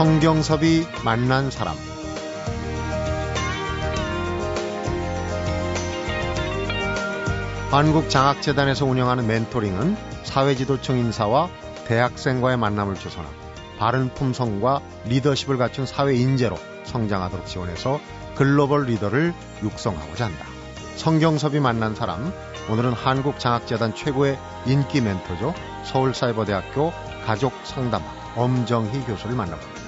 성경섭이 만난 사람 한국장학재단에서 운영하는 멘토링은 사회지도청 인사와 대학생과의 만남을 조성하고 바른 품성과 리더십을 갖춘 사회 인재로 성장하도록 지원해서 글로벌 리더를 육성하고자 한다. 성경섭이 만난 사람, 오늘은 한국장학재단 최고의 인기 멘토죠. 서울사이버대학교 가족상담학 엄정희 교수를 만나봅니다.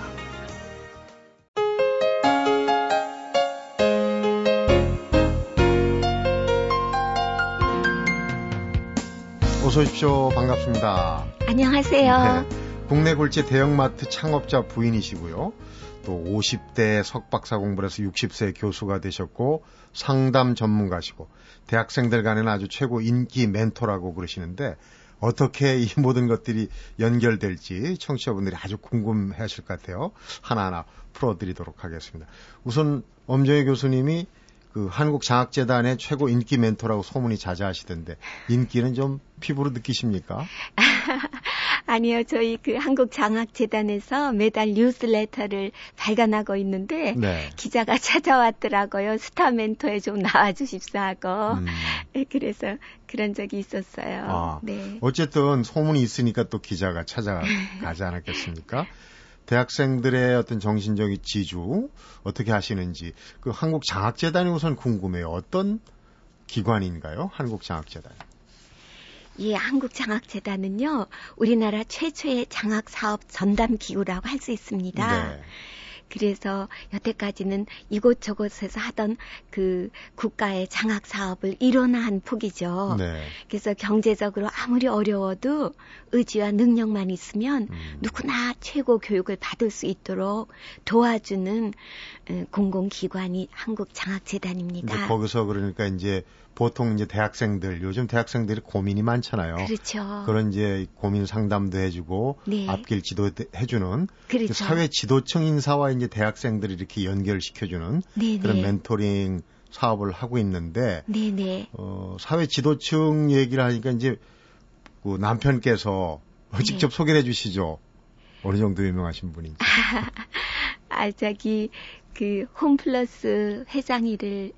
어서 오십시오. 반갑습니다. 안녕하세요. 네, 국내 굴지 대형마트 창업자 부인이시고요. 또 50대 석박사 공부를 해서 60세 교수가 되셨고 상담 전문가시고 대학생들 간에는 아주 최고 인기 멘토라고 그러시는데 어떻게 이 모든 것들이 연결될지 청취자분들이 아주 궁금해 하실 것 같아요. 하나하나 풀어드리도록 하겠습니다. 우선 엄정희 교수님이 그 한국장학재단의 최고 인기 멘토라고 소문이 자자하시던데 인기는 좀 피부로 느끼십니까? 아니요, 저희 그 한국장학재단에서 매달 뉴스레터를 발간하고 있는데 네. 기자가 찾아왔더라고요. 스타 멘토에 좀 나와주십사 하고 음. 그래서 그런 적이 있었어요. 아, 네. 어쨌든 소문이 있으니까 또 기자가 찾아가지 않았겠습니까? 대학생들의 어떤 정신적인 지주 어떻게 하시는지 그 한국 장학재단이 우선 궁금해요. 어떤 기관인가요? 한국 장학재단. 예, 한국장학재단은요, 우리나라 최초의 장학사업 전담 기구라고 할 수 있습니다. 네. 그래서 여태까지는 이곳저곳에서 하던 그 국가의 장학 사업을 일원화한 폭이죠. 네. 그래서 경제적으로 아무리 어려워도 의지와 능력만 있으면 음. 누구나 최고 교육을 받을 수 있도록 도와주는 어, 공공기관이 한국장학재단입니다. 거기서 그러니까 이제 보통 이제 대학생들 요즘 대학생들이 고민이 많잖아요. 그렇죠. 그런 이제 고민 상담도 해주고 네. 앞길 지도 해주는 그렇죠. 사회 지도층 인사와 이제 대학생들이 이렇게 연결시켜주는 네네. 그런 네. 멘토링 사업을 하고 있는데 네네. 네. 어, 사회 지도층 얘기를 하니까 이제 그 남편께서 네. 직접 소개를 해주시죠. 어느 정도 유명하신 분인지. 아, 저기 그 홈플러스 회장 일을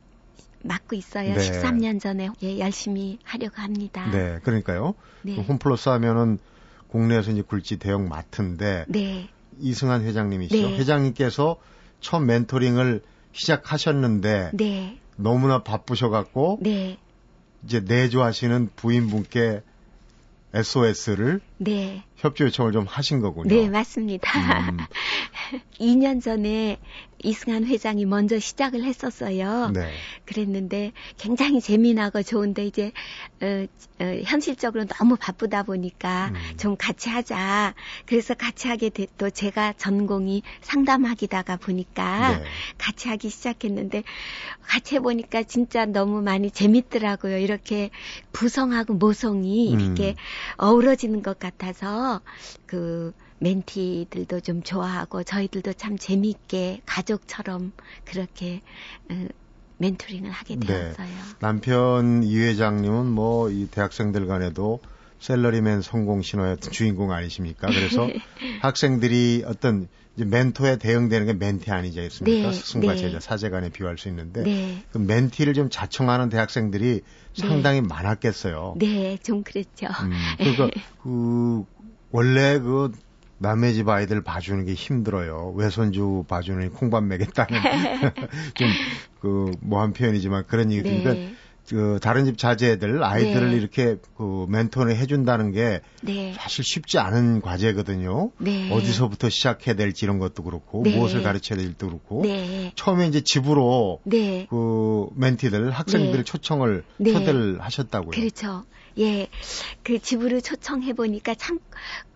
맡고 있어요. 네. 13년 전에 예, 열심히 하려고 합니다. 네, 그러니까요. 네. 홈플러스 하면은 국내에서 이제 굴지 대형 마트인데 네. 이승환 회장님이시죠. 네. 회장님께서 처음 멘토링을 시작하셨는데 네. 너무나 바쁘셔갖고 네. 이제 내조하시는 부인분께 SOS를 네. 협조 요청을 좀 하신 거군요. 네, 맞습니다. 음. 2년 전에 이승환 회장이 먼저 시작을 했었어요. 네. 그랬는데 굉장히 재미나고 좋은데 이제 어, 어, 현실적으로 너무 바쁘다 보니까 음. 좀 같이 하자. 그래서 같이 하게 됐또 제가 전공이 상담학이다가 보니까 네. 같이 하기 시작했는데 같이 해보니까 진짜 너무 많이 재밌더라고요. 이렇게 부성하고 모성이 음. 이렇게 어우러지는 것 같아서 그 멘티들도 좀 좋아하고 저희들도 참 재미있게 가족처럼 그렇게 어, 멘토링을 하게 네. 되었어요. 네. 남편 이 회장님은 뭐 이 대학생들 간에도 셀러리맨 성공 신화의 주인공 아니십니까? 그래서 학생들이 어떤 이제 멘토에 대응되는 게 멘티 아니지 않습니까? 네, 스승과 네. 제자, 사제간에 비유할 수 있는데 네. 그 멘티를 좀 자청하는 대학생들이 네. 상당히 많았겠어요. 네, 좀 그랬죠. 음, 그러니까 그 원래 그 남의 집 아이들 봐주는 게 힘들어요. 외손주 봐주는 콩밥 먹겠다는 좀 그 뭐한 표현이지만 그런 얘기 네. 그러니까 그 다른 집 자제들 아이들을 네. 이렇게 그 멘토를 해준다는 게 네. 사실 쉽지 않은 과제거든요. 네. 어디서부터 시작해야 될지 이런 것도 그렇고 네. 무엇을 가르쳐야 될지도 그렇고 네. 처음에 이제 집으로 네. 그 멘티들 학생들을 초청을 초대를 하셨다고요. 그렇죠. 예, 그 집으로 초청해 보니까 참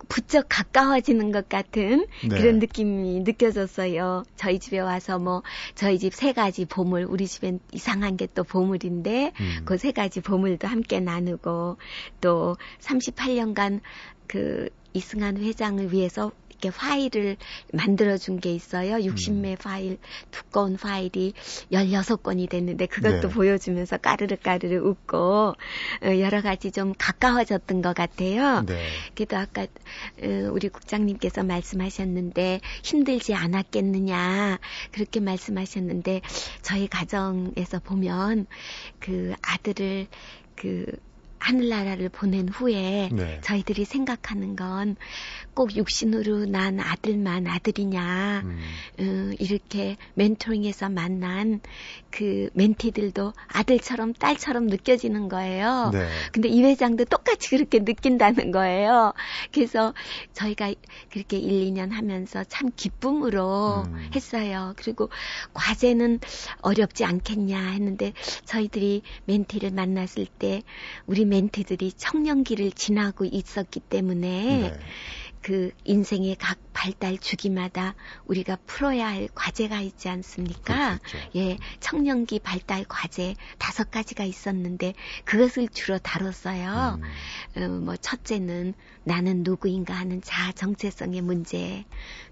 부쩍 가까워지는 것 같은 네. 그런 느낌이 느껴졌어요. 저희 집에 와서 뭐 저희 집 세 가지 보물, 우리 집엔 이상한 게 또 보물인데 음. 그세 가지 보물도 함께 나누고 또 38년간 그 이승환 회장을 위해서 이렇게 파일을 만들어준 게 있어요. 60매 음. 파일, 두꺼운 파일이 16권이 됐는데 그것도 네. 보여주면서 까르르 까르르 웃고 어, 여러 가지 좀 가까워졌던 것 같아요. 네. 그래도 아까 어, 우리 국장님께서 말씀하셨는데 힘들지 않았겠느냐 그렇게 말씀하셨는데 저희 가정에서 보면 그 아들을 그 하늘나라를 보낸 후에 네. 저희들이 생각하는 건 꼭 육신으로 난 아들만 아들이냐 음. 어, 이렇게 멘토링에서 만난 그 멘티들도 아들처럼 딸처럼 느껴지는 거예요. 네. 근데 이 회장도 똑같이 그렇게 느낀다는 거예요. 그래서 저희가 그렇게 1, 2년 하면서 참 기쁨으로 음. 했어요. 그리고 과제는 어렵지 않겠냐 했는데 저희들이 멘티를 만났을 때 우리 멘 멘티들이 청년기를 지나고 있었기 때문에 네. 그 인생의 각 발달 주기마다 우리가 풀어야 할 과제가 있지 않습니까? 그렇죠. 예, 청년기 발달 과제 다섯 가지가 있었는데 그것을 주로 다뤘어요. 음. 어, 뭐 첫째는 나는 누구인가 하는 자아 정체성의 문제,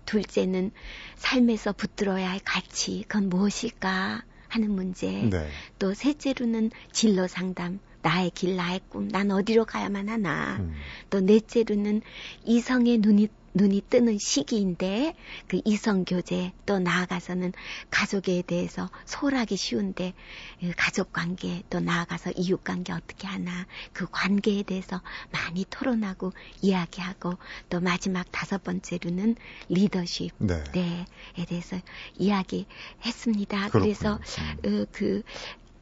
둘째는 삶에서 붙들어야 할 가치, 그건 무엇일까? 하는 문제. 네. 또 셋째로는 진로 상담, 나의 길, 나의 꿈, 난 어디로 가야만 하나. 음. 또 넷째로는 이성의 눈이 눈이 뜨는 시기인데 그 이성 교제 또 나아가서는 가족에 대해서 소홀하기 쉬운데 그 가족 관계 또 나아가서 이웃 관계 어떻게 하나 그 관계에 대해서 많이 토론하고 이야기하고 또 마지막 다섯 번째로는 리더십 네. 에 대해서 이야기했습니다. 그렇군요. 그래서 음. 어, 그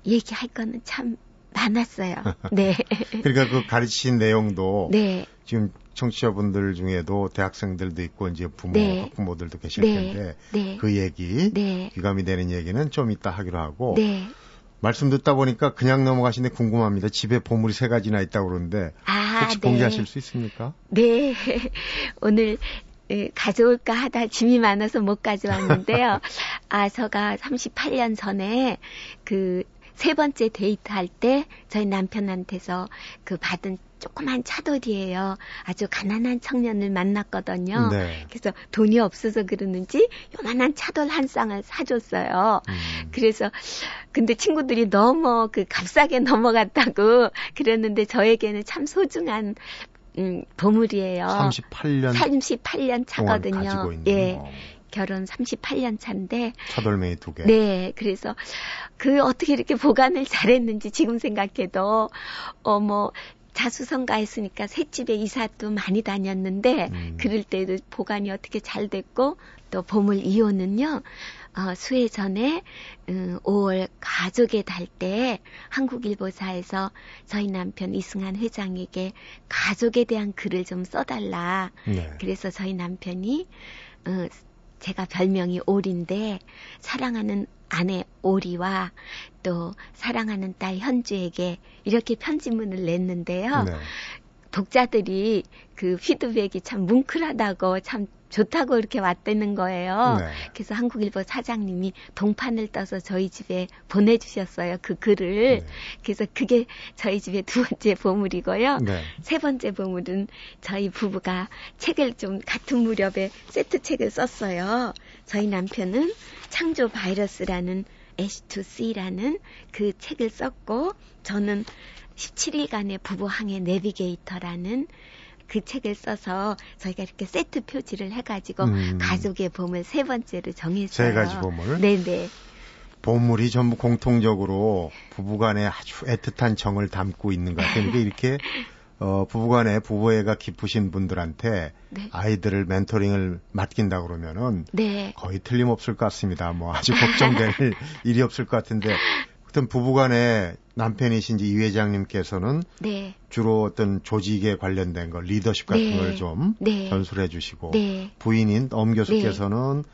얘기할 거는 참 많았어요. 네. 그러니까 그 가르치신 내용도 네. 지금 청취자분들 중에도 대학생들도 있고 이제 부모, 네. 학부모들도 계실 네. 텐데 네. 그 얘기, 네. 귀감이 되는 얘기는 좀 이따 하기로 하고 네. 말씀 듣다 보니까 그냥 넘어가시는데 궁금합니다. 집에 보물이 세 가지나 있다고 그러는데 아, 혹시 네. 공개하실 수 있습니까? 네. 오늘 예, 가져올까 하다 짐이 많아서 못 가져왔는데요. 아, 저가 38년 전에 그 세 번째 데이트 할 때 저희 남편한테서 그 받은 조그만 차돌이에요. 아주 가난한 청년을 만났거든요. 네. 그래서 돈이 없어서 그러는지 요만한 차돌 한 쌍을 사줬어요. 음. 그래서 근데 친구들이 너무 그 값싸게 넘어갔다고 그랬는데 저에게는 참 소중한 음, 보물이에요. 38년 38년 차거든요. 예. 결혼 38년 차인데 차돌맹이 두 개. 네, 그래서 그 어떻게 이렇게 보관을 잘했는지 지금 생각해도 어뭐 자수성가 했으니까 셋집에 이사도 많이 다녔는데 음. 그럴 때도 보관이 어떻게 잘 됐고 또 보물 이호는요. 어, 수해 전에 음, 5월 가족의 달때 한국일보사에서 저희 남편 이승한 회장에게 가족에 대한 글을 좀 써달라. 네. 그래서 저희 남편이 어, 제가 별명이 오리인데 사랑하는 아내 오리와 또 사랑하는 딸 현주에게 이렇게 편지문을 냈는데요. 네. 독자들이 그 피드백이 참 뭉클하다고 참 좋다고 이렇게 왔다는 거예요. 네. 그래서 한국일보 사장님이 동판을 떠서 저희 집에 보내주셨어요. 그 글을. 네. 그래서 그게 저희 집의 두 번째 보물이고요. 네. 세 번째 보물은 저희 부부가 책을 좀 같은 무렵에 세트 책을 썼어요. 저희 남편은 창조 바이러스라는 S2C라는 그 책을 썼고 저는 17일간의 부부항해 내비게이터라는 그 책을 써서 저희가 이렇게 세트 표지를 해가지고 음. 가족의 보물 세 번째로 정했어요. 세 가지 보물. 네네. 보물이 전부 공통적으로 부부간에 아주 애틋한 정을 담고 있는 것 같아요. 그러니까 이렇게 어, 부부간에 부부애가 깊으신 분들한테 네. 아이들을 멘토링을 맡긴다 그러면은 네. 거의 틀림없을 것 같습니다. 뭐 아주 걱정될 일이 없을 것 같은데 어떤 부부간에 남편이신지 이 회장님께서는 네. 주로 어떤 조직에 관련된 거 리더십 같은 네. 걸좀 네. 전수해 주시고 네. 부인인 엄 교수께서는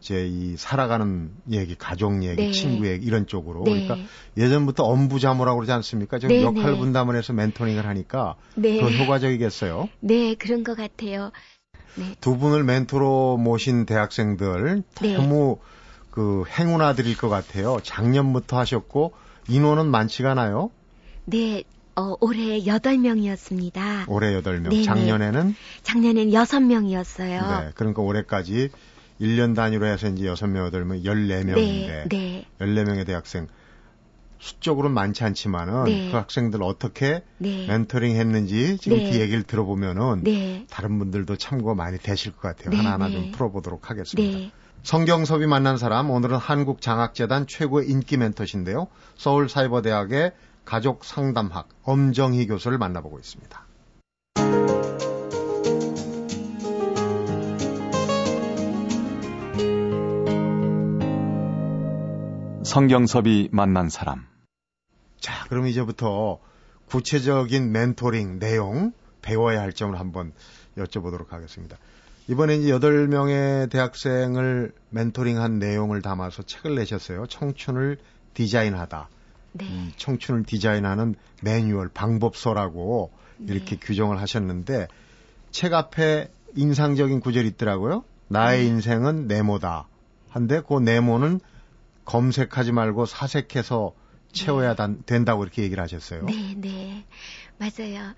이제 이 살아가는 얘기, 가족 얘기, 네. 친구 얘기 이런 쪽으로 네. 그러니까 예전부터 엄부자모라고 그러지 않습니까? 지금 네, 역할 분담을 해서 멘토링을 하니까 더 효과적이겠어요. 네, 그런 것 같아요. 두 분을 멘토로 모신 대학생들 너무 그 행운아들일 것 같아요. 작년부터 하셨고 인원은 많지가 않아요? 네, 어, 올해 8명이었습니다. 올해 8명. 네네. 작년에는? 작년에는 6명이었어요. 네. 그러니까 올해까지 1년 단위로 해서 이제 6명, 8명, 14명인데. 네, 네. 14명의 대학생. 수적으로는 많지 않지만은 네. 그 학생들 어떻게 네. 멘토링 했는지 지금 네. 그 얘기를 들어보면은 네. 다른 분들도 참고 많이 되실 것 같아요. 네, 하나하나 좀 네. 풀어보도록 하겠습니다. 성경섭이 만난 사람 오늘은 한국장학재단 최고의 인기 멘토신데요. 서울사이버대학의 가족상담학 엄정희 교수를 만나보고 있습니다. 성경섭이 만난 사람. 자, 그럼 이제부터 구체적인 멘토링 내용 배워야 할 점을 한번 여쭤보도록 하겠습니다. 이번에 이제 8명의 대학생을 멘토링한 내용을 담아서 책을 내셨어요. 청춘을 디자인하다. 네. 이 청춘을 디자인하는 매뉴얼, 방법서라고 네. 이렇게 규정을 하셨는데 책 앞에 인상적인 구절이 있더라고요. 나의 네. 인생은 네모다. 한데 그 네모는 검색하지 말고 사색해서 채워야 네. 된다고 이렇게 얘기를 하셨어요. 네, 네. 맞아요.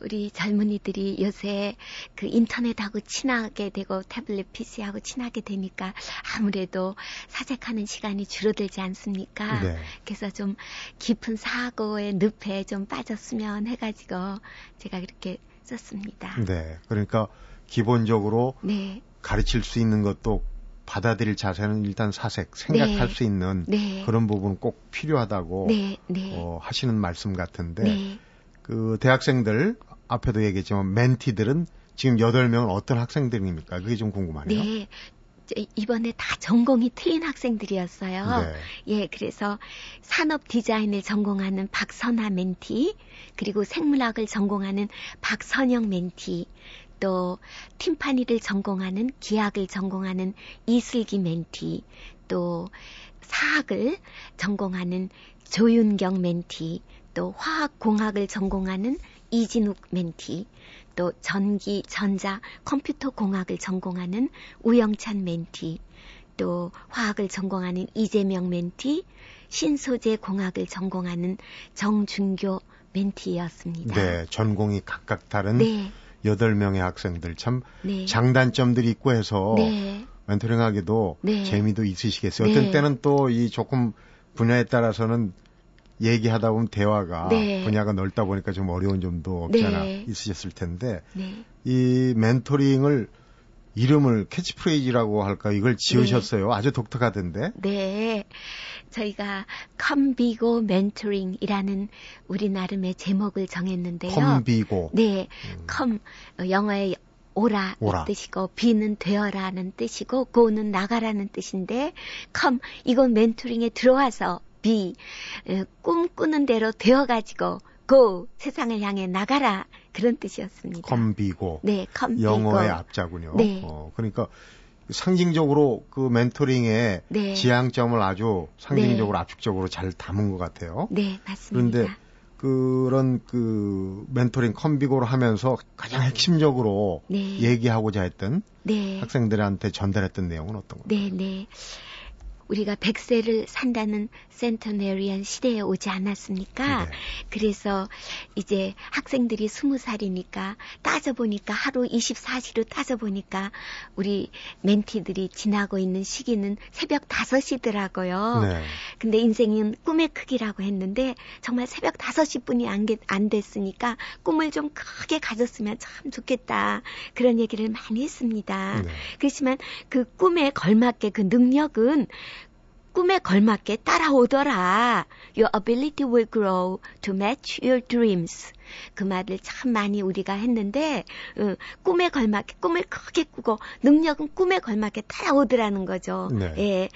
우리 젊은이들이 요새 그 인터넷하고 친하게 되고 태블릿 PC하고 친하게 되니까 아무래도 사색하는 시간이 줄어들지 않습니까? 네. 그래서 좀 깊은 사고의 늪에 좀 빠졌으면 해가지고 제가 그렇게 썼습니다. 네. 그러니까 기본적으로 네. 가르칠 수 있는 것도 받아들일 자세는 일단 사색, 생각할 네. 수 있는 네. 그런 부분 꼭 필요하다고 네. 네. 어, 하시는 말씀 같은데 네. 그 대학생들 앞에도 얘기했지만 멘티들은 지금 8명은 어떤 학생들입니까? 그게 좀 궁금하네요. 네. 이번에 다 전공이 틀린 학생들이었어요. 네. 예, 그래서 산업 디자인을 전공하는 박선아 멘티, 그리고 생물학을 전공하는 박선영 멘티, 또 팀파니를 전공하는 기학을 전공하는 이슬기 멘티, 또 사학을 전공하는 조윤경 멘티, 또 화학공학을 전공하는 이진욱 멘티, 또 전기, 전자, 컴퓨터 공학을 전공하는 우영찬 멘티, 또 화학을 전공하는 이재명 멘티, 신소재 공학을 전공하는 정준교 멘티였습니다. 네, 전공이 각각 다른 네. 8명의 학생들 참 네. 장단점들이 있고 해서 네. 멘토링 하기도 네. 재미도 있으시겠어요. 어떤 네. 때는 또 이 조금 분야에 따라서는 얘기하다 보면 대화가 네. 분야가 넓다 보니까 좀 어려운 점도 없지 않아 네. 있으셨을 텐데 네. 이 멘토링을 이름을 캐치프레이즈라고 할까 이걸 지으셨어요. 네. 아주 독특하던데. 네. 저희가 come be go 멘토링이라는 우리 나름의 제목을 정했는데요. come be go. 네. 음. come 영어의 오라, 오라. 뜻이고 be는 되어라는 뜻이고 go는 나가라는 뜻인데 컴 이건 멘토링에 들어와서 비 꿈꾸는 대로 되어가지고 고 세상을 향해 나가라 그런 뜻이었습니다. 컴비고. 네, 컴비고. 영어의 앞자군요. 네. 어, 그러니까 상징적으로 그 멘토링의 네. 지향점을 아주 상징적으로 네. 압축적으로 잘 담은 것 같아요. 네, 맞습니다. 그런데 그런 그 멘토링 컴비고를 하면서 가장 핵심적으로 네. 얘기하고자 했던 네. 학생들한테 전달했던 내용은 어떤 건가요? 네, 네. 우리가 100세를 산다는 센터네리안 시대에 오지 않았습니까? 네. 그래서 이제 학생들이 20살이니까 따져보니까 하루 24시로 따져보니까 우리 멘티들이 지나고 있는 시기는 새벽 5시더라고요. 네. 근데 인생은 꿈의 크기라고 했는데 정말 새벽 5시뿐이 안, 안 됐으니까 꿈을 좀 크게 가졌으면 참 좋겠다. 그런 얘기를 많이 했습니다. 네. 그렇지만 그 꿈에 걸맞게 그 능력은 꿈에 걸맞게 따라오더라. Your ability will grow to match your dreams. 그 말을 참 많이 우리가 했는데 어, 꿈에 걸맞게 꿈을 크게 꾸고 능력은 꿈에 걸맞게 따라오더라는 거죠. 네. 예.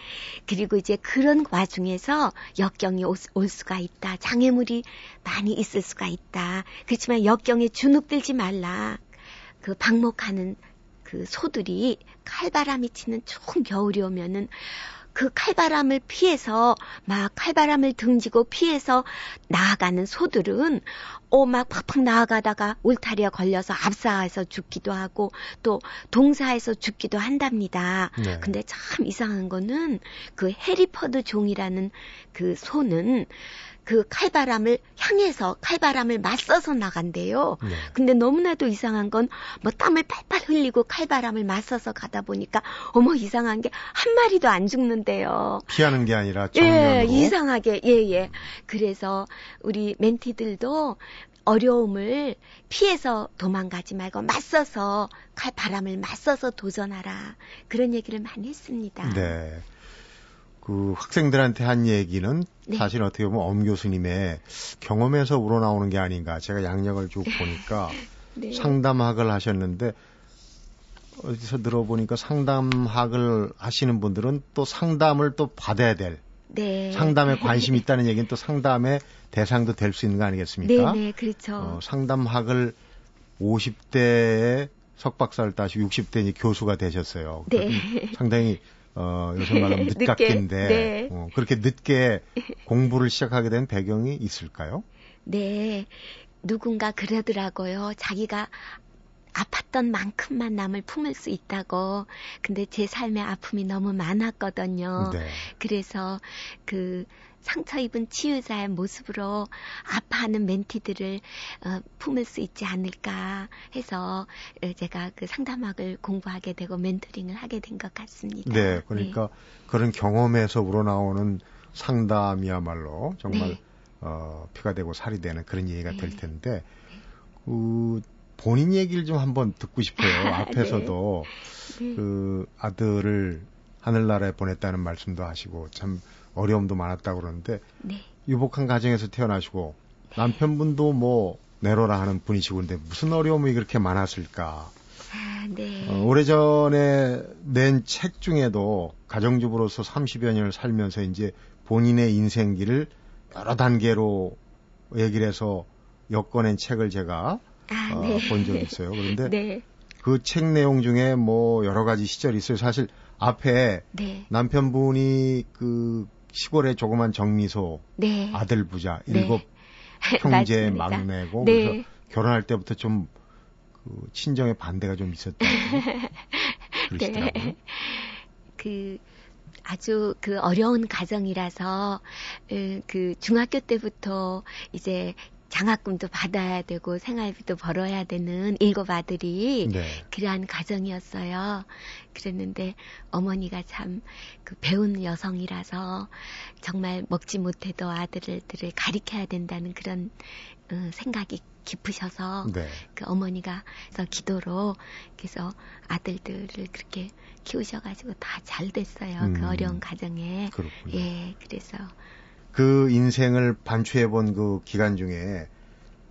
그리고 이제 그런 와중에서 역경이 올, 올 수가 있다. 장애물이 많이 있을 수가 있다. 그렇지만 역경에 주눅들지 말라. 그 방목하는 그 소들이 칼바람이 치는 추운 겨울이 오면은 그 칼바람을 피해서 막 칼바람을 등지고 피해서 나아가는 소들은 오막 팍팍 나아가다가 울타리에 걸려서 압사해서 죽기도 하고 또 동사해서 죽기도 한답니다. 네. 근데 참 이상한 거는 그 해리퍼드 종이라는 그 소는 그 칼바람을 향해서 칼바람을 맞서서 나간대요. 네. 근데 너무나도 이상한 건 뭐 땀을 팔팔 흘리고 칼바람을 맞서서 가다 보니까 어머 이상한 게 한 마리도 안 죽는데요. 피하는 게 아니라 정면으로. 예, 이상하게 예 예. 그래서 우리 멘티들도 어려움을 피해서 도망가지 말고 맞서서 칼 바람을 맞서서 도전하라 그런 얘기를 많이 했습니다. 네. 그 학생들한테 한 얘기는 네. 사실 어떻게 보면 엄 교수님의 경험에서 우러나오는 게 아닌가. 제가 양력을 쭉 보니까 네. 상담학을 하셨는데 어디서 들어보니까 상담학을 하시는 분들은 또 상담을 또 받아야 될 네. 상담에 관심이 있다는 얘기는 또 상담의 대상도 될 수 있는 거 아니겠습니까? 네, 네, 그렇죠. 어, 상담학을 50대에 석박사를 따시고 60대 교수가 되셨어요. 네. 상당히 어, 요즘 말하면 늦깎인데 네. 어, 그렇게 늦게 공부를 시작하게 된 배경이 있을까요? 네. 누군가 그러더라고요. 자기가 아팠던 만큼만 남을 품을 수 있다고. 근데 제 삶의 아픔이 너무 많았거든요. 네. 그래서 그 상처 입은 치유자의 모습으로 아파하는 멘티들을 어, 품을 수 있지 않을까 해서 어, 제가 그 상담학을 공부하게 되고 멘토링을 하게 된 것 같습니다. 네, 그러니까 네. 그런 경험에서 우러나오는 상담이야말로 정말 네. 어, 피가 되고 살이 되는 그런 얘기가 네. 될 텐데 그 본인 얘기를 좀 한번 듣고 싶어요. 앞에서도 네. 네. 그 아들을 하늘나라에 보냈다는 말씀도 하시고 참 어려움도 많았다고 그러는데 네. 유복한 가정에서 태어나시고 남편분도 뭐 내로라 하는 분이시고 근데 무슨 어려움이 그렇게 많았을까? 아, 네. 어, 오래전에 낸 책 중에도 가정주부로서 30여 년을 살면서 이제 본인의 인생길을 여러 단계로 얘기를 해서 엮어낸 책을 제가 아, 어, 네. 본 적이 있어요. 그런데 네. 그책 내용 중에 뭐 여러 가지 시절이 있어요. 사실 앞에 네. 남편분이 그 시골의 조그만 정미소 네. 아들 부자 네. 일곱 형제 막내고 네. 그래서 결혼할 때부터 좀 그 친정의 반대가 좀 있었다고 그러시더라고요. 그 아주 그 어려운 가정이라서 그 중학교 때부터 이제 장학금도 받아야 되고 생활비도 벌어야 되는 일곱 아들이 네. 그러한 가정이었어요. 그랬는데 어머니가 참 그 배운 여성이라서 정말 먹지 못해도 아들들을 가리켜야 된다는 그런 어, 생각이 깊으셔서 네. 그 어머니가 그 기도로 그래서 아들들을 그렇게 키우셔가지고 다 잘 됐어요. 그 음. 그 어려운 가정에. 그렇군요. 예, 그래서 그 인생을 반추해 본 그 기간 중에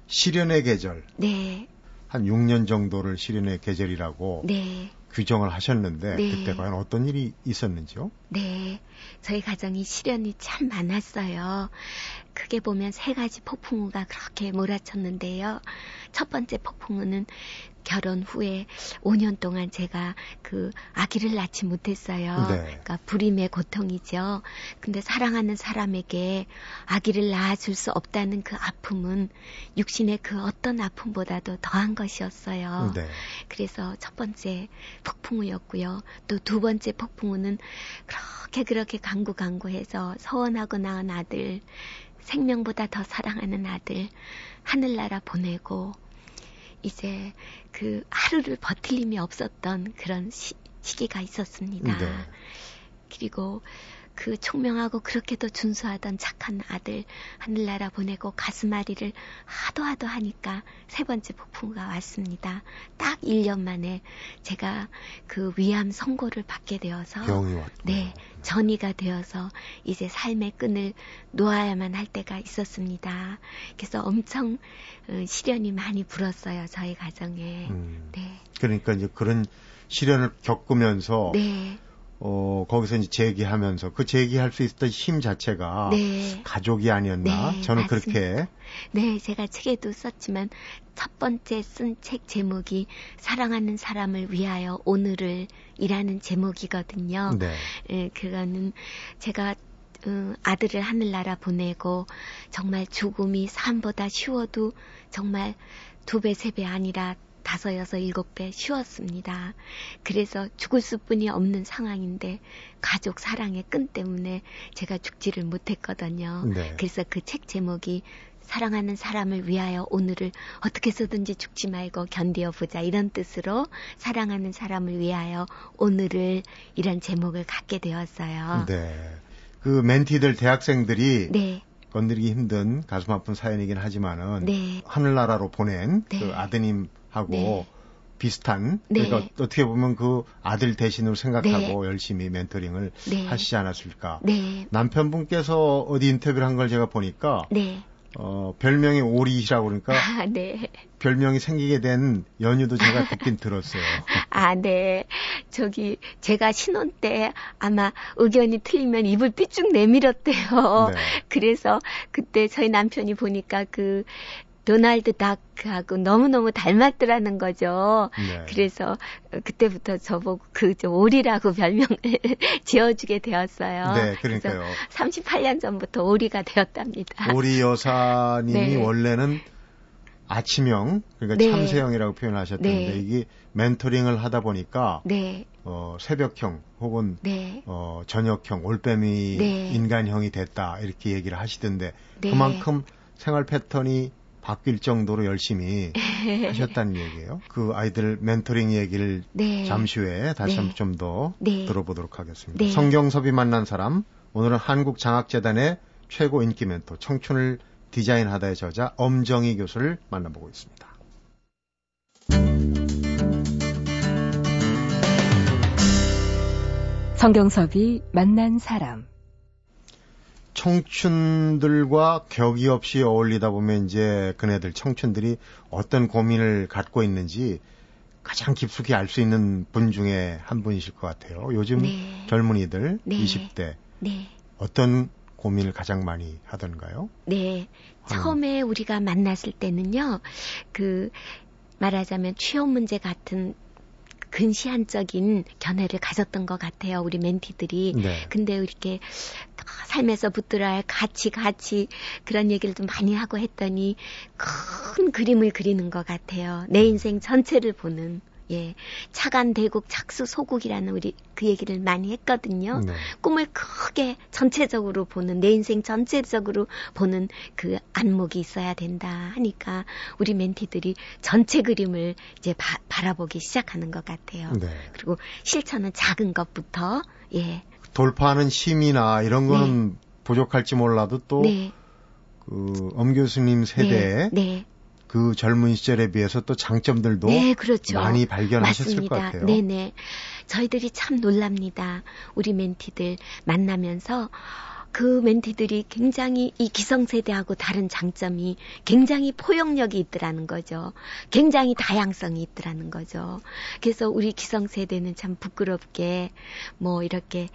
시련의 계절. 네. 한 6년 정도를 시련의 계절이라고 네. 규정을 하셨는데 네. 그때 과연 어떤 일이 있었는지요? 네. 저희 가정이 시련이 참 많았어요. 크게 보면 세 가지 폭풍우가 그렇게 몰아쳤는데요. 첫 번째 폭풍우는 결혼 후에 5년 동안 제가 그 아기를 낳지 못했어요. 네. 그러니까 불임의 고통이죠. 근데 사랑하는 사람에게 아기를 낳아줄 수 없다는 그 아픔은 육신의 그 어떤 아픔보다도 더한 것이었어요. 네. 그래서 첫 번째 폭풍우였고요. 또 두 번째 폭풍우는 그렇게 그렇게 강구강구해서 서원하고 낳은 아들, 생명보다 더 사랑하는 아들, 하늘나라 보내고 이제 그 하루를 버틸 힘이 없었던 그런 시, 시기가 있었습니다. 네. 그리고 그 총명하고 그렇게도 준수하던 착한 아들 하늘나라 보내고 가슴앓이를 하도 하도 하니까 세 번째 폭풍우가 왔습니다. 딱 1년 만에 제가 그 위암 선고를 받게 되어서 병이 왔 네, 전이가 되어서 이제 삶의 끈을 놓아야만 할 때가 있었습니다. 그래서 엄청 어, 시련이 많이 불었어요, 저희 가정에. 음, 네. 그러니까 이제 그런 시련을 겪으면서 네. 어, 거기서 이제 제기하면서 그 제기할 수 있었던 힘 자체가 네. 가족이 아니었나? 네, 저는 맞습니다. 그렇게. 네, 제가 책에도 썼지만 첫 번째 쓴 책 제목이 사랑하는 사람을 위하여 오늘을 이라는 제목이거든요. 네. 예, 그거는 제가 음, 아들을 하늘나라 보내고 정말 죽음이 삶보다 쉬워도 정말 두 배, 세 배 아니라 다섯, 여섯, 일곱 배 쉬웠습니다. 그래서 죽을 수뿐이 없는 상황인데 가족 사랑의 끈 때문에 제가 죽지를 못했거든요. 네. 그래서 그 책 제목이 사랑하는 사람을 위하여 오늘을 어떻게 해서든지 죽지 말고 견디어 보자 이런 뜻으로 사랑하는 사람을 위하여 오늘을 이런 제목을 갖게 되었어요. 네. 그 멘티들 대학생들이 네. 건드리기 힘든 가슴 아픈 사연이긴 하지만은 네. 하늘나라로 보낸 네. 그 아드님 하고 네. 비슷한 네. 그러니까 어떻게 보면 그 아들 대신으로 생각하고 네. 열심히 멘토링을 하시지 않았을까. 남편분께서 어디 인터뷰를 한 걸 제가 보니까 어, 별명이 오리시라고 그러니까. 아, 네. 별명이 생기게 된 연유도 제가 듣긴 들었어요. 아, 네. 저기, 제가 신혼 때 아마 의견이 틀리면 입을 삐쭉 내밀었대요. 네. 그래서 그때 저희 남편이 보니까 그, 도날드 다크하고 너무너무 닮았더라는 거죠. 네. 그래서 그때부터 저보고 그저 오리라고 별명을 지어주게 되었어요. 네, 그러니까요. 38년 전부터 오리가 되었답니다. 오리 여사님이 네. 원래는 아침형, 그러니까 네. 참새형이라고 표현하셨던데 네. 이게 멘토링을 하다 보니까 네. 어, 새벽형 혹은 네. 어, 저녁형, 올빼미 네. 인간형이 됐다 이렇게 얘기를 하시던데 그만큼 생활 패턴이 바뀔 정도로 열심히 하셨다는 얘기예요. 그 아이들 멘토링 얘기를 네. 잠시 후에 다시 네. 한번 좀 더 들어보도록 하겠습니다. 성경섭이 만난 사람 오늘은 한국장학재단의 최고 인기 멘토 청춘을 디자인하다의 저자 엄정희 교수를 만나보고 있습니다. 성경섭이 만난 사람 청춘들과 격이 없이 어울리다 보면 이제 그네들 청춘들이 어떤 고민을 갖고 있는지 가장 깊숙이 알 수 있는 분 중에 한 분이실 것 같아요. 요즘 네. 젊은이들 네. 20대 네. 어떤 고민을 가장 많이 하던가요? 네. 처음에 우리가 만났을 때는요, 그, 말하자면 취업 문제 같은 근시안적인 견해를 가졌던 것 같아요. 우리 멘티들이. 네. 근데 이렇게 삶에서 붙들어야 할 가치, 가치 그런 얘기를 좀 많이 하고 했더니 큰 그림을 그리는 것 같아요. 내 인생 전체를 보는. 예. 차간 대국 착수 소국이라는 우리 그 얘기를 많이 했거든요. 네. 꿈을 크게 전체적으로 보는 내 인생 전체적으로 보는 그 안목이 있어야 된다 하니까 우리 멘티들이 전체 그림을 이제 바, 라보기 시작하는 것 같아요. 네. 그리고 실천은 작은 것부터 예. 돌파하는 힘이나 이런 거는 네. 부족할지 몰라도 또 네. 그, 엄 교수님 세대에 네, 네. 그 젊은 시절에 비해서 또 장점들도 네, 그렇죠. 많이 발견하셨을 맞습니다. 것 같아요. 네네. 저희들이 참 놀랍니다. 우리 멘티들 만나면서 그 멘티들이 굉장히 이 기성세대하고 다른 장점이 굉장히 포용력이 있더라는 거죠. 굉장히 다양성이 있더라는 거죠. 그래서 우리 기성세대는 참 부끄럽게 뭐 이렇게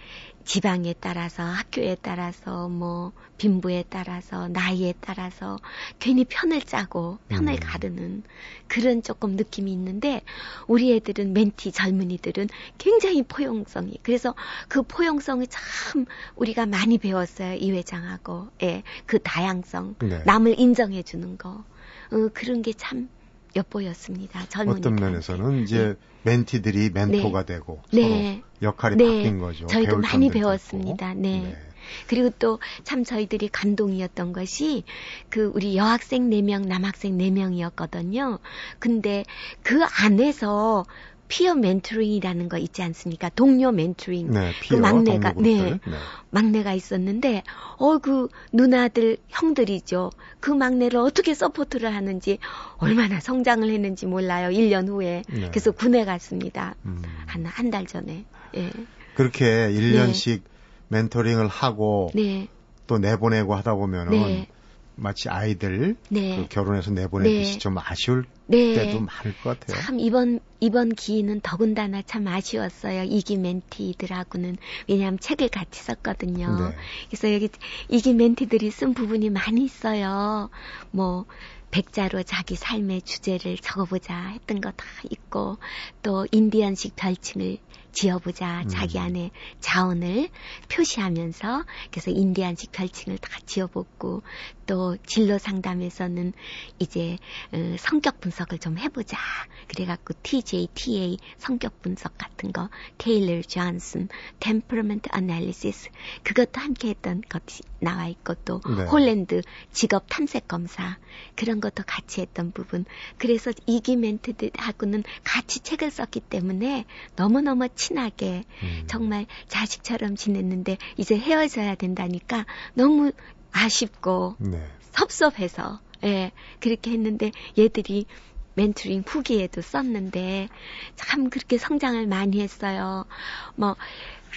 지방에 따라서 학교에 따라서 뭐 빈부에 따라서 나이에 따라서 괜히 편을 짜고 편을 음. 가르는 그런 조금 느낌이 있는데 우리 애들은 멘티 젊은이들은 굉장히 포용성이 그래서 그 포용성을 참 우리가 많이 배웠어요 이 회장하고 예, 그 다양성 네. 남을 인정해 주는 거 어, 그런 게참 엿보였습니다 젊은이 어떤 면에서는 이제 네. 멘티들이 멘토가 네. 되고 네. 서로 역할이 네. 바뀐 거죠. 저희도 많이 배웠습니다. 네. 네. 그리고 또 참 저희들이 감동이었던 것이 그 우리 여학생 4명, 남학생 4명이었거든요. 근데 그 안에서 peer mentoring이라는 거 있지 않습니까? 동료 멘토링. 네, 그 peer, 그 막내가 네, 네, 막내가 있었는데 어 그 누나들 형들이죠. 그 막내를 어떻게 support를 하는지 얼마나 성장을 했는지 몰라요. 1년 후에. 네. 그래서 군에 갔습니다. 음. 한한 달 전에. 예. 그렇게 1년씩 멘토링을 하고 네. 또 내보내고 하다 보면은 네. 마치 아이들 네. 그 결혼해서 내보내듯이 네. 좀 아쉬울 네. 때도 많을 것 같아요. 참 이번 이번 기회는 더군다나 참 아쉬웠어요. 이기 멘티들하고는 왜냐하면 책을 같이 썼거든요. 네. 그래서 여기 이기 멘티들이 쓴 부분이 많이 있어요. 뭐 백자로 자기 삶의 주제를 적어보자 했던 거 다 있고 또 인디언식 별칭을 지어보자. 음. 자기 안에 자원을 표시하면서 그래서 인디안식 별칭을 다 지어보고 또 진로 상담에서는 이제 어, 성격 분석을 좀 해보자. 그래갖고 TJTA 성격 분석 같은 거, Taylor Johnson, Temperament Analysis 그것도 함께 했던 것이 나와 있고 또 네. 홀랜드 직업 탐색 검사 그런 것도 같이 했던 부분. 그래서 이기 멘트들하고는 같이 책을 썼기 때문에 너무너무 친하게 음. 정말 자식처럼 지냈는데 이제 헤어져야 된다니까 너무 아쉽고 네. 섭섭해서 예 그렇게 했는데 얘들이 멘토링 후기에도 썼는데 참 그렇게 성장을 많이 했어요. 뭐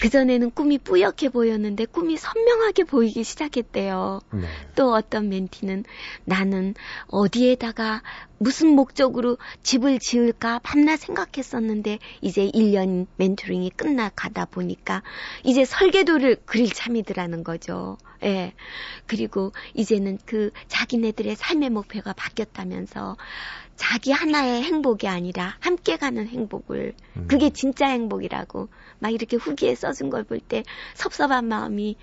그전에는 꿈이 뿌옇게 보였는데 꿈이 선명하게 보이기 시작했대요. 네. 또 어떤 멘티는 나는 어디에다가 무슨 목적으로 집을 지을까 밤낮 생각했었는데 이제 1년 멘토링이 끝나가다 보니까 이제 설계도를 그릴 참이더라는 거죠. 예. 그리고 이제는 그 자기네들의 삶의 목표가 바뀌었다면서 자기 하나의 행복이 아니라 함께 가는 행복을 음. 그게 진짜 행복이라고 막 이렇게 후기에 써준 걸 볼 때 섭섭한 마음이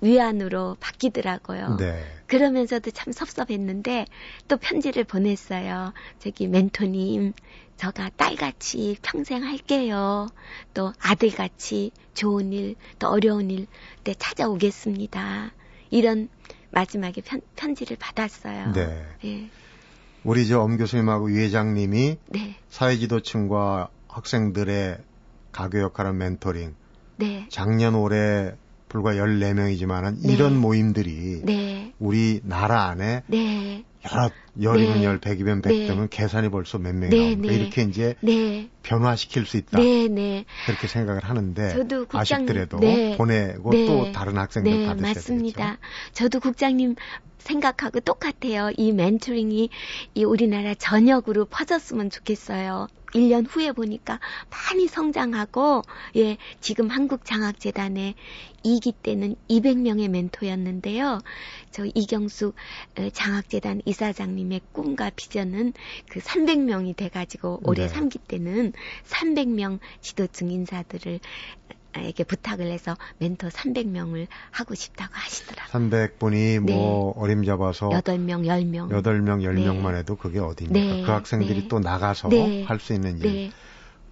위안으로 바뀌더라고요. 네. 그러면서도 참 섭섭했는데 또 편지를 보냈어요. 저기 멘토님, 저가 딸같이 평생 할게요. 또 아들같이 좋은 일, 또 어려운 일 때 찾아오겠습니다. 이런 마지막에 편, 편지를 받았어요. 네. 예. 우리 저 엄 교수님하고 유 회장님이 네. 사회지도층과 학생들의 가교 역할은 멘토링. 네. 작년 올해 불과 14명이지만은 네. 이런 모임들이 네. 우리 나라 안에 네. 여러 열이면 네. 열, 백이면 백되면 네. 계산이 벌써 몇 명이 네, 나옵니다. 네. 이렇게 이제 네. 변화시킬 수 있다. 그렇게 생각을 하는데 저도 국장, 아쉽더라도 네. 보내고 네. 또 다른 학생들 네, 받으셔야 맞습니다. 되겠죠. 저도 국장님 생각하고 똑같아요. 이 멘토링이 이 우리나라 전역으로 퍼졌으면 좋겠어요. 1년 후에 보니까 많이 성장하고, 예, 지금 한국장학재단에 2기 때는 200명의 멘토였는데요. 저 이경숙 어, 장학재단 이사장님의 꿈과 비전은 그 300명이 돼가지고 올해 네. 3기 때는 300명 지도층 인사들을 에게 부탁을 해서 멘토 300명을 하고 싶다고 하시더라고요. 300분이 네. 뭐 어림잡아서 8명, 10명. 8명, 10명만 네. 해도 그게 어디입니까? 네. 그 학생들이 네. 또 나가서 네. 할수 있는 일. 네.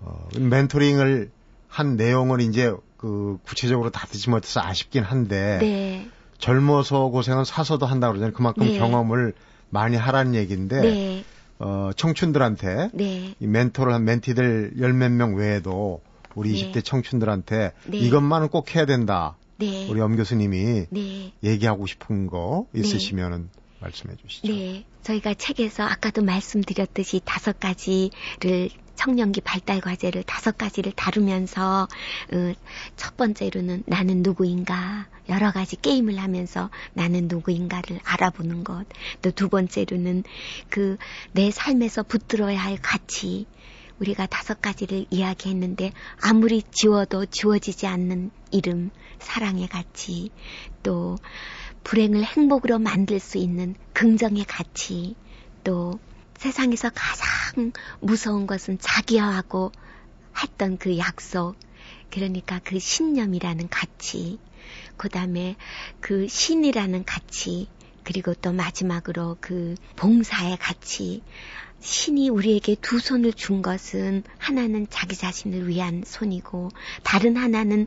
어, 멘토링을 한 내용을 이제 그 구체적으로 다 듣지 못해서 아쉽긴 한데 젊어서 고생은 사서도 한다고 그러잖아요. 그만큼 경험을 많이 하라는 얘기인데 어, 청춘들한테 이 멘토를 한 멘티들 열 몇 명 외에도 우리 네. 20대 청춘들한테 네. 이것만은 꼭 해야 된다. 네. 우리 엄 교수님이 네. 얘기하고 싶은 거 네. 있으시면은 말씀해 주시죠. 네. 저희가 책에서 아까도 말씀드렸듯이 다섯 가지를 청년기 발달 과제를 다섯 가지를 다루면서 어, 첫 번째로는 나는 누구인가 여러 가지 게임을 하면서 나는 누구인가를 알아보는 것. 또 두 번째로는 그 내 삶에서 붙들어야 할 가치 우리가 다섯 가지를 이야기했는데 아무리 지워도 지워지지 않는 이름, 사랑의 가치, 또 불행을 행복으로 만들 수 있는 긍정의 가치, 또 세상에서 가장 무서운 것은 자기야하고 했던 그 약속, 그러니까 그 신념이라는 가치, 그 다음에 그 신이라는 가치, 그리고 또 마지막으로 그 봉사의 가치, 신이 우리에게 두 손을 준 것은 하나는 자기 자신을 위한 손이고 다른 하나는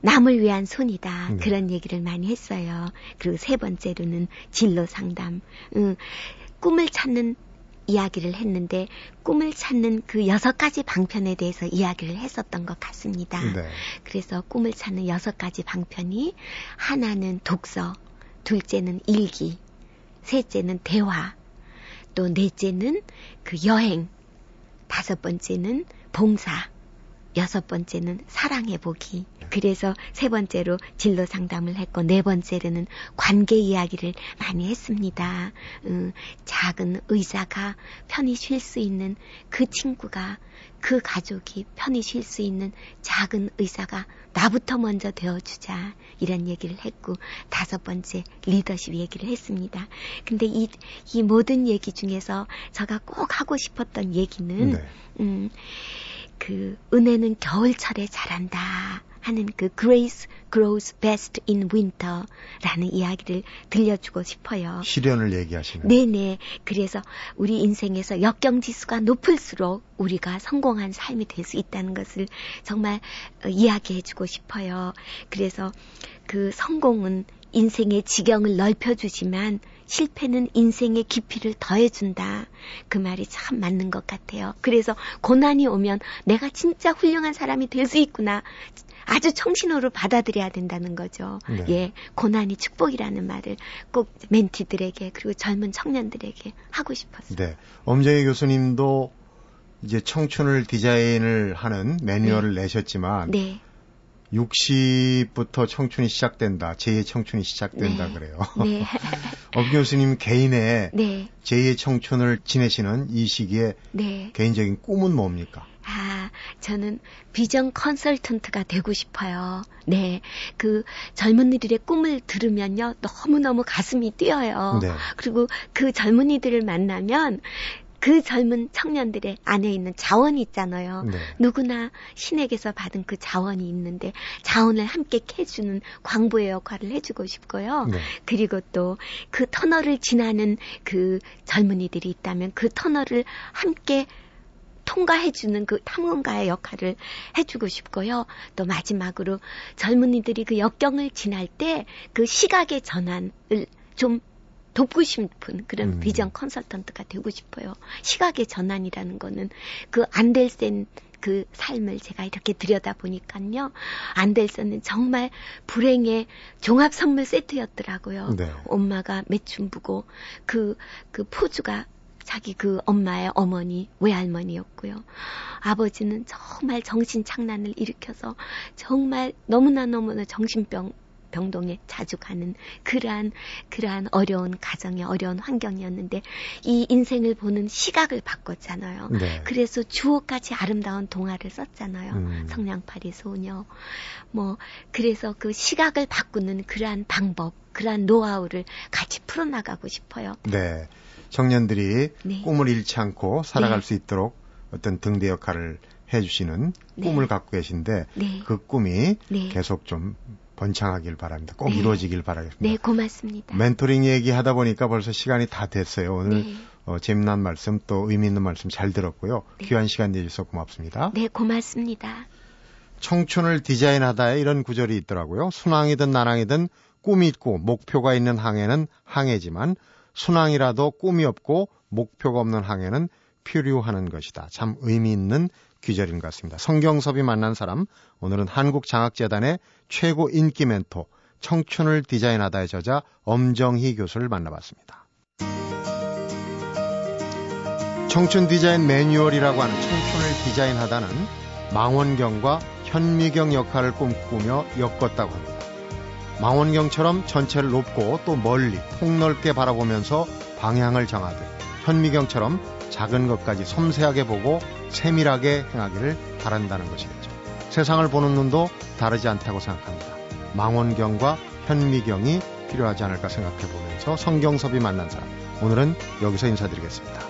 남을 위한 손이다. 네. 그런 얘기를 많이 했어요. 그리고 세 번째로는 진로 상담. 응, 꿈을 찾는 이야기를 했는데 꿈을 찾는 그 여섯 가지 방편에 대해서 이야기를 했었던 것 같습니다. 네. 그래서 꿈을 찾는 여섯 가지 방편이 하나는 독서, 둘째는 일기, 셋째는 대화, 또 넷째는 그 여행, 다섯 번째는 봉사, 여섯 번째는 사랑해 보기. 그래서 세 번째로 진로 상담을 했고 네 번째로는 관계 이야기를 많이 했습니다. 음, 작은 의자가 편히 쉴 수 있는 그 친구가 그 가족이 편히 쉴 수 있는 작은 의사가 나부터 먼저 되어주자 이런 얘기를 했고 다섯 번째 리더십 얘기를 했습니다. 근데 이, 이 모든 얘기 중에서 제가 꼭 하고 싶었던 얘기는 네. 음, 그 은혜는 겨울철에 자란다. 하는 그 grace grows best in winter라는 이야기를 들려주고 싶어요. 시련을 얘기하시는. 네네. 그래서 우리 인생에서 역경 지수가 높을수록 우리가 성공한 삶이 될 수 있다는 것을 정말 어, 이야기해주고 싶어요. 그래서 그 성공은 인생의 지경을 넓혀주지만 실패는 인생의 깊이를 더해준다. 그 말이 참 맞는 것 같아요. 그래서 고난이 오면 내가 진짜 훌륭한 사람이 될 수 있구나. 아주 청신호로 받아들여야 된다는 거죠. 네. 예, 고난이 축복이라는 말을 꼭 멘티들에게 그리고 젊은 청년들에게 하고 싶었어요. 네, 엄정희 교수님도 이제 청춘을 디자인을 하는 매뉴얼을 네. 내셨지만 네. 60부터 청춘이 시작된다. 제2의 청춘이 시작된다 네. 그래요. 네. 엄 교수님 개인의 네. 제2의 청춘을 지내시는 이 시기에 네. 개인적인 꿈은 뭡니까? 아, 저는 비전 컨설턴트가 되고 싶어요. 네. 그 젊은이들의 꿈을 들으면요. 너무너무 가슴이 뛰어요. 네. 그리고 그 젊은이들을 만나면 그 젊은 청년들의 안에 있는 자원이 있잖아요. 네. 누구나 신에게서 받은 그 자원이 있는데 자원을 함께 캐주는 광부의 역할을 해주고 싶고요. 네. 그리고 또 그 터널을 지나는 그 젊은이들이 있다면 그 터널을 함께 통과해주는 그 탐험가의 역할을 해주고 싶고요. 또 마지막으로 젊은이들이 그 역경을 지날 때 그 시각의 전환을 좀 돕고 싶은 그런 음. 비전 컨설턴트가 되고 싶어요. 시각의 전환이라는 거는 그 안델센 그 삶을 제가 이렇게 들여다 보니까요. 안델센은 정말 불행의 종합 선물 세트였더라고요. 네. 엄마가 매춘부고 그, 그 포주가 자기 그 엄마의 어머니, 외할머니였고요. 아버지는 정말 정신 착란을 일으켜서 정말 너무나 너무나 정신병 병동에 자주 가는 그러한 그러한 어려운 가정의 어려운 환경이었는데 이 인생을 보는 시각을 바꿨잖아요. 네. 그래서 주옥같이 아름다운 동화를 썼잖아요. 음. 성냥팔이 소녀. 뭐 그래서 그 시각을 바꾸는 그러한 방법, 그러한 노하우를 같이 풀어나가고 싶어요. 네. 청년들이 네. 꿈을 잃지 않고 살아갈 네. 수 있도록 어떤 등대 역할을 해주시는 네. 꿈을 갖고 계신데 네. 그 꿈이 네. 계속 좀 번창하길 바랍니다. 꼭 네. 이루어지길 바라겠습니다. 네, 고맙습니다. 멘토링 얘기하다 보니까 벌써 시간이 다 됐어요. 오늘 네. 어, 재미난 말씀 또 의미 있는 말씀 잘 들었고요. 네. 귀한 시간 내주셔서 고맙습니다. 네, 고맙습니다. 청춘을 디자인하다에 이런 구절이 있더라고요. 순항이든 나랑이든 꿈이 있고 목표가 있는 항해는 항해지만 순항이라도 꿈이 없고 목표가 없는 항해는 표류하는 것이다. 참 의미 있는 귀절인 것 같습니다. 성경섭이 만난 사람, 오늘은 한국장학재단의 최고 인기 멘토, 청춘을 디자인하다의 저자 엄정희 교수를 만나봤습니다. 청춘 디자인 매뉴얼이라고 하는 청춘을 디자인하다는 망원경과 현미경 역할을 꿈꾸며 엮었다고 합니다. 망원경처럼 전체를 높고 또 멀리 폭넓게 바라보면서 방향을 정하듯 현미경처럼 작은 것까지 섬세하게 보고 세밀하게 행하기를 바란다는 것이겠죠. 세상을 보는 눈도 다르지 않다고 생각합니다. 망원경과 현미경이 필요하지 않을까 생각해 보면서 성경섭이 만난 사람. 오늘은 여기서 인사드리겠습니다.